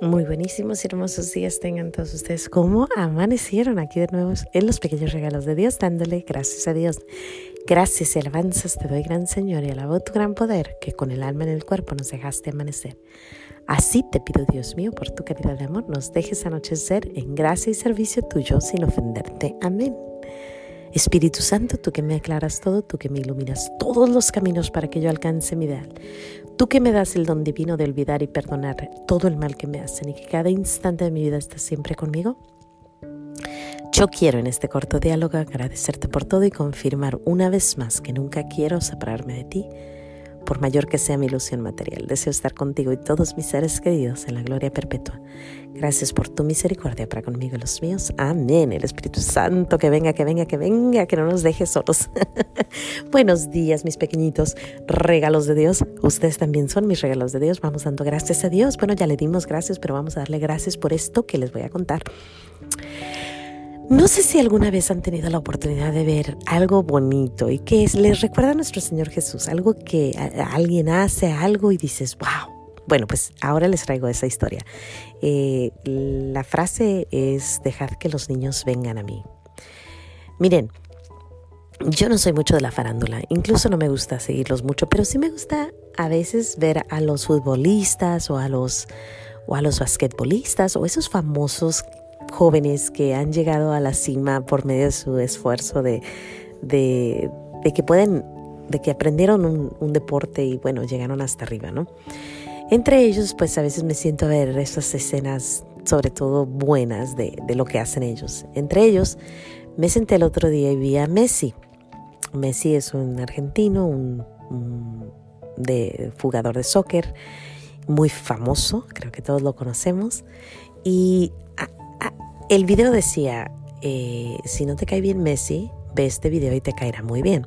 Muy buenísimos y hermosos días tengan todos ustedes. ¿Cómo amanecieron aquí de nuevo en los pequeños regalos de Dios? Dándole gracias a Dios. Gracias y alabanzas te doy, gran Señor, y alabo tu gran poder que con el alma en el cuerpo nos dejaste amanecer. Así te pido, Dios mío, por tu caridad de amor, nos dejes anochecer en gracia y servicio tuyo sin ofenderte. Amén. Espíritu Santo, tú que me aclaras todo, tú que me iluminas todos los caminos para que yo alcance mi ideal, tú que me das el don divino de olvidar y perdonar todo el mal que me hacen y que cada instante de mi vida estás siempre conmigo. Yo quiero en este corto diálogo agradecerte por todo y confirmar una vez más que nunca quiero separarme de ti por mayor que sea mi ilusión material. Deseo estar contigo y todos mis seres queridos en la gloria perpetua. Gracias por tu misericordia para conmigo y los míos. Amén. El Espíritu Santo, que venga, que venga, que venga, que no nos deje solos. Buenos días, mis pequeñitos regalos de Dios. Ustedes también son mis regalos de Dios. Vamos dando gracias a Dios. Bueno, ya le dimos gracias, pero vamos a darle gracias por esto que les voy a contar. No sé si alguna vez han tenido la oportunidad de ver algo bonito y que les recuerda a nuestro Señor Jesús, algo que alguien hace, algo y dices, wow. Bueno, pues ahora les traigo esa historia. Eh, la frase es, dejad que los niños vengan a mí. Miren, yo no soy mucho de la farándula, incluso no me gusta seguirlos mucho, pero sí me gusta a veces ver a los futbolistas o a los, o a los basquetbolistas o esos famosos jóvenes que han llegado a la cima por medio de su esfuerzo de, de, que pueden, de que aprendieron un, deporte y bueno, llegaron hasta arriba, ¿no? Entre ellos, pues a veces me siento a ver esas escenas, sobre todo buenas, de, de lo que hacen ellos. Entre ellos, me senté el otro día y vi a Messi. Messi es un argentino, un, de, jugador de soccer, muy famoso, creo que todos lo conocemos. Y el video decía, eh, si no te cae bien Messi, ve este video y te caerá muy bien.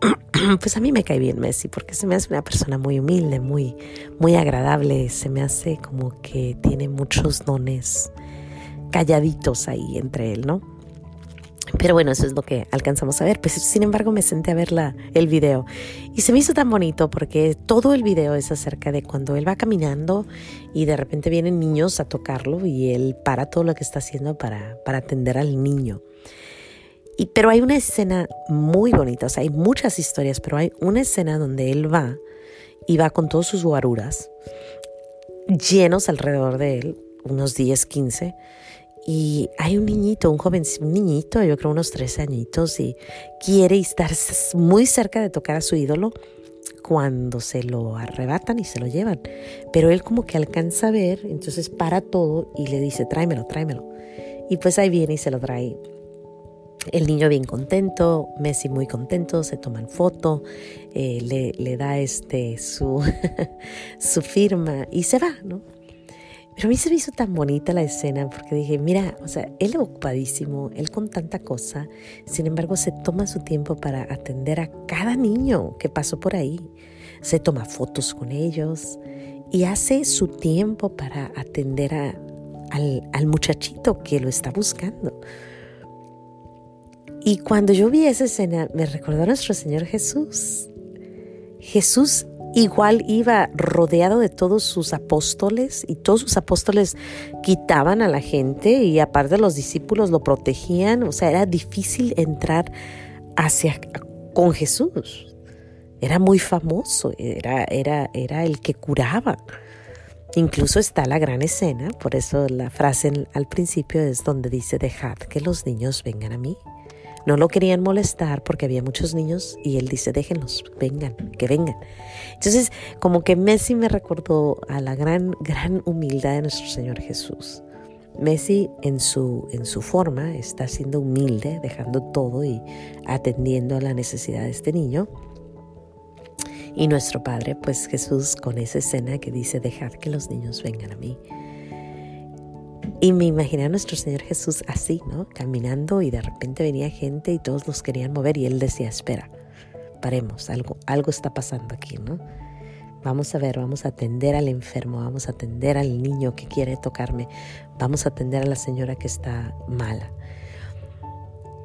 pues a mí me cae bien Messi porque se me hace una persona muy humilde, muy, muy agradable, se me hace como que tiene muchos dones calladitos ahí entre él, ¿no? Pero bueno, eso es lo que alcanzamos a ver. Pues sin embargo me senté a ver la, el video y se me hizo tan bonito porque todo el video es acerca de cuando él va caminando y de repente vienen niños a tocarlo y él para todo lo que está haciendo para, para atender al niño. Y, pero hay una escena muy bonita, o sea, hay muchas historias, pero hay una escena donde él va y va con todos sus guaruras llenos alrededor de él, unos 10, 15, y hay un niñito, un joven, un niñito, yo creo unos tres añitos, y quiere estar muy cerca de tocar a su ídolo cuando se lo arrebatan y se lo llevan. Pero él como que alcanza a ver, entonces para todo y le dice, tráemelo, tráemelo. Y pues ahí viene y se lo trae. El niño bien contento, Messi muy contento, se toman foto, eh, le, le, da este su, su firma y se va, ¿no? Pero a mí se me hizo tan bonita la escena porque dije, mira, o sea, él ocupadísimo, él con tanta cosa, sin embargo se toma su tiempo para atender a cada niño que pasó por ahí, se toma fotos con ellos y hace su tiempo para atender a, al, al muchachito que lo está buscando. Y cuando yo vi esa escena, me recordó a nuestro Señor Jesús. Jesús igual iba rodeado de todos sus apóstoles y todos sus apóstoles quitaban a la gente y aparte los discípulos lo protegían, o sea, era difícil entrar hacia con Jesús. Era muy famoso, era, era, era el que curaba. Incluso está la gran escena, por eso la frase al principio es donde dice, dejad que los niños vengan a mí. No lo querían molestar porque había muchos niños y él dice, déjenlos, vengan, que vengan. Entonces, como que Messi me recordó a la gran, gran humildad de nuestro Señor Jesús. Messi en su, en su forma está siendo humilde, dejando todo y atendiendo a la necesidad de este niño. Y nuestro Padre, pues Jesús, con esa escena que dice, dejad que los niños vengan a mí. Y me imaginé a nuestro Señor Jesús así, ¿no? Caminando y de repente venía gente y todos los querían mover y Él decía, espera, paremos, algo, algo está pasando aquí, ¿no? Vamos a ver, vamos a atender al enfermo, vamos a atender al niño que quiere tocarme, vamos a atender a la señora que está mala.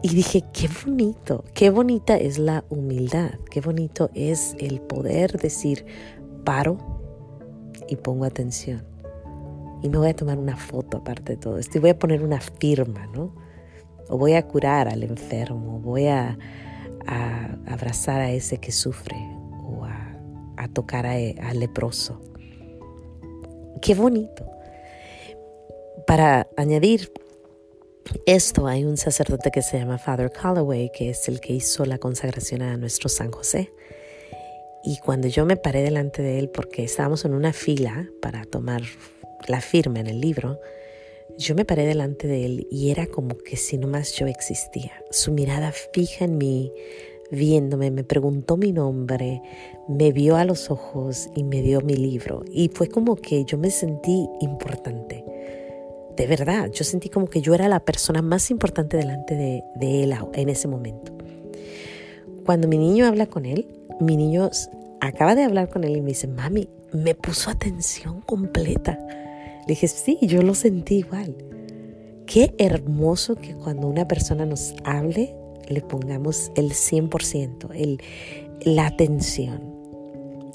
Y dije, qué bonito, qué bonita es la humildad, qué bonito es el poder decir, paro y pongo atención y me voy a tomar una foto aparte de todo esto y voy a poner una firma, ¿no? O voy a curar al enfermo, voy a, abrazar a ese que sufre o a, tocar al leproso. Qué bonito. Para añadir esto, hay un sacerdote que se llama Father Calloway, que es el que hizo la consagración a nuestro San José. Y cuando yo me paré delante de él, porque estábamos en una fila para tomar la firma en el libro, yo me paré delante de él y era como que si nomás yo existía. Su mirada fija en mí, viéndome, me preguntó mi nombre, me vio a los ojos y me dio mi libro. Y fue como que yo me sentí importante. De verdad, yo sentí como que yo era la persona más importante delante de, de él en ese momento. Cuando mi niño habla con él, mi niño acaba de hablar con él y me dice, mami, me puso atención completa. Le dije, sí, yo lo sentí igual. Qué hermoso que cuando una persona nos hable, le pongamos el 100%, el, la atención.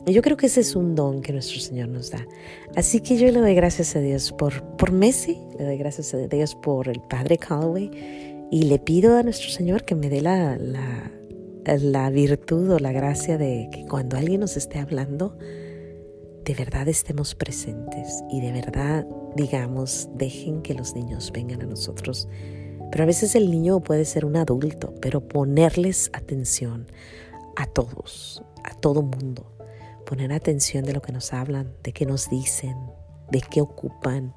Yo creo que ese es un don que nuestro Señor nos da. Así que yo le doy gracias a Dios por, por Messi, le doy gracias a Dios por el Padre Calloway y le pido a nuestro Señor que me dé la, la, la virtud o la gracia de que cuando alguien nos esté hablando, de verdad estemos presentes y de verdad digamos, dejen que los niños vengan a nosotros. Pero a veces el niño puede ser un adulto, pero ponerles atención a todos, a todo mundo. Poner atención de lo que nos hablan, de qué nos dicen, de qué ocupan,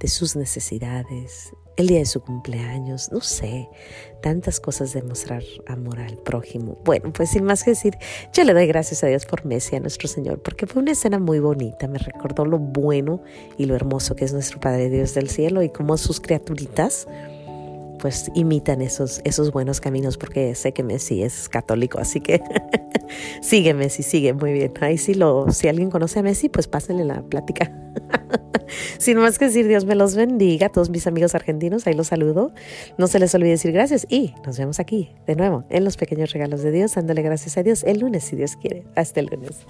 de sus necesidades, el día de su cumpleaños, no sé, tantas cosas de mostrar amor al prójimo. Bueno, pues sin más que decir, yo le doy gracias a Dios por Messi, a nuestro Señor, porque fue una escena muy bonita, me recordó lo bueno y lo hermoso que es nuestro Padre Dios del cielo y cómo sus criaturitas pues imitan esos, esos buenos caminos, porque sé que Messi es católico, así que sigue Messi, sigue muy bien. Ahí sí lo, si alguien conoce a Messi, pues pásenle la plática. Sin más que decir, Dios me los bendiga. A todos mis amigos argentinos, ahí los saludo. No se les olvide decir gracias y nos vemos aquí de nuevo en los pequeños regalos de Dios, dándole gracias a Dios el lunes, si Dios quiere. Hasta el lunes.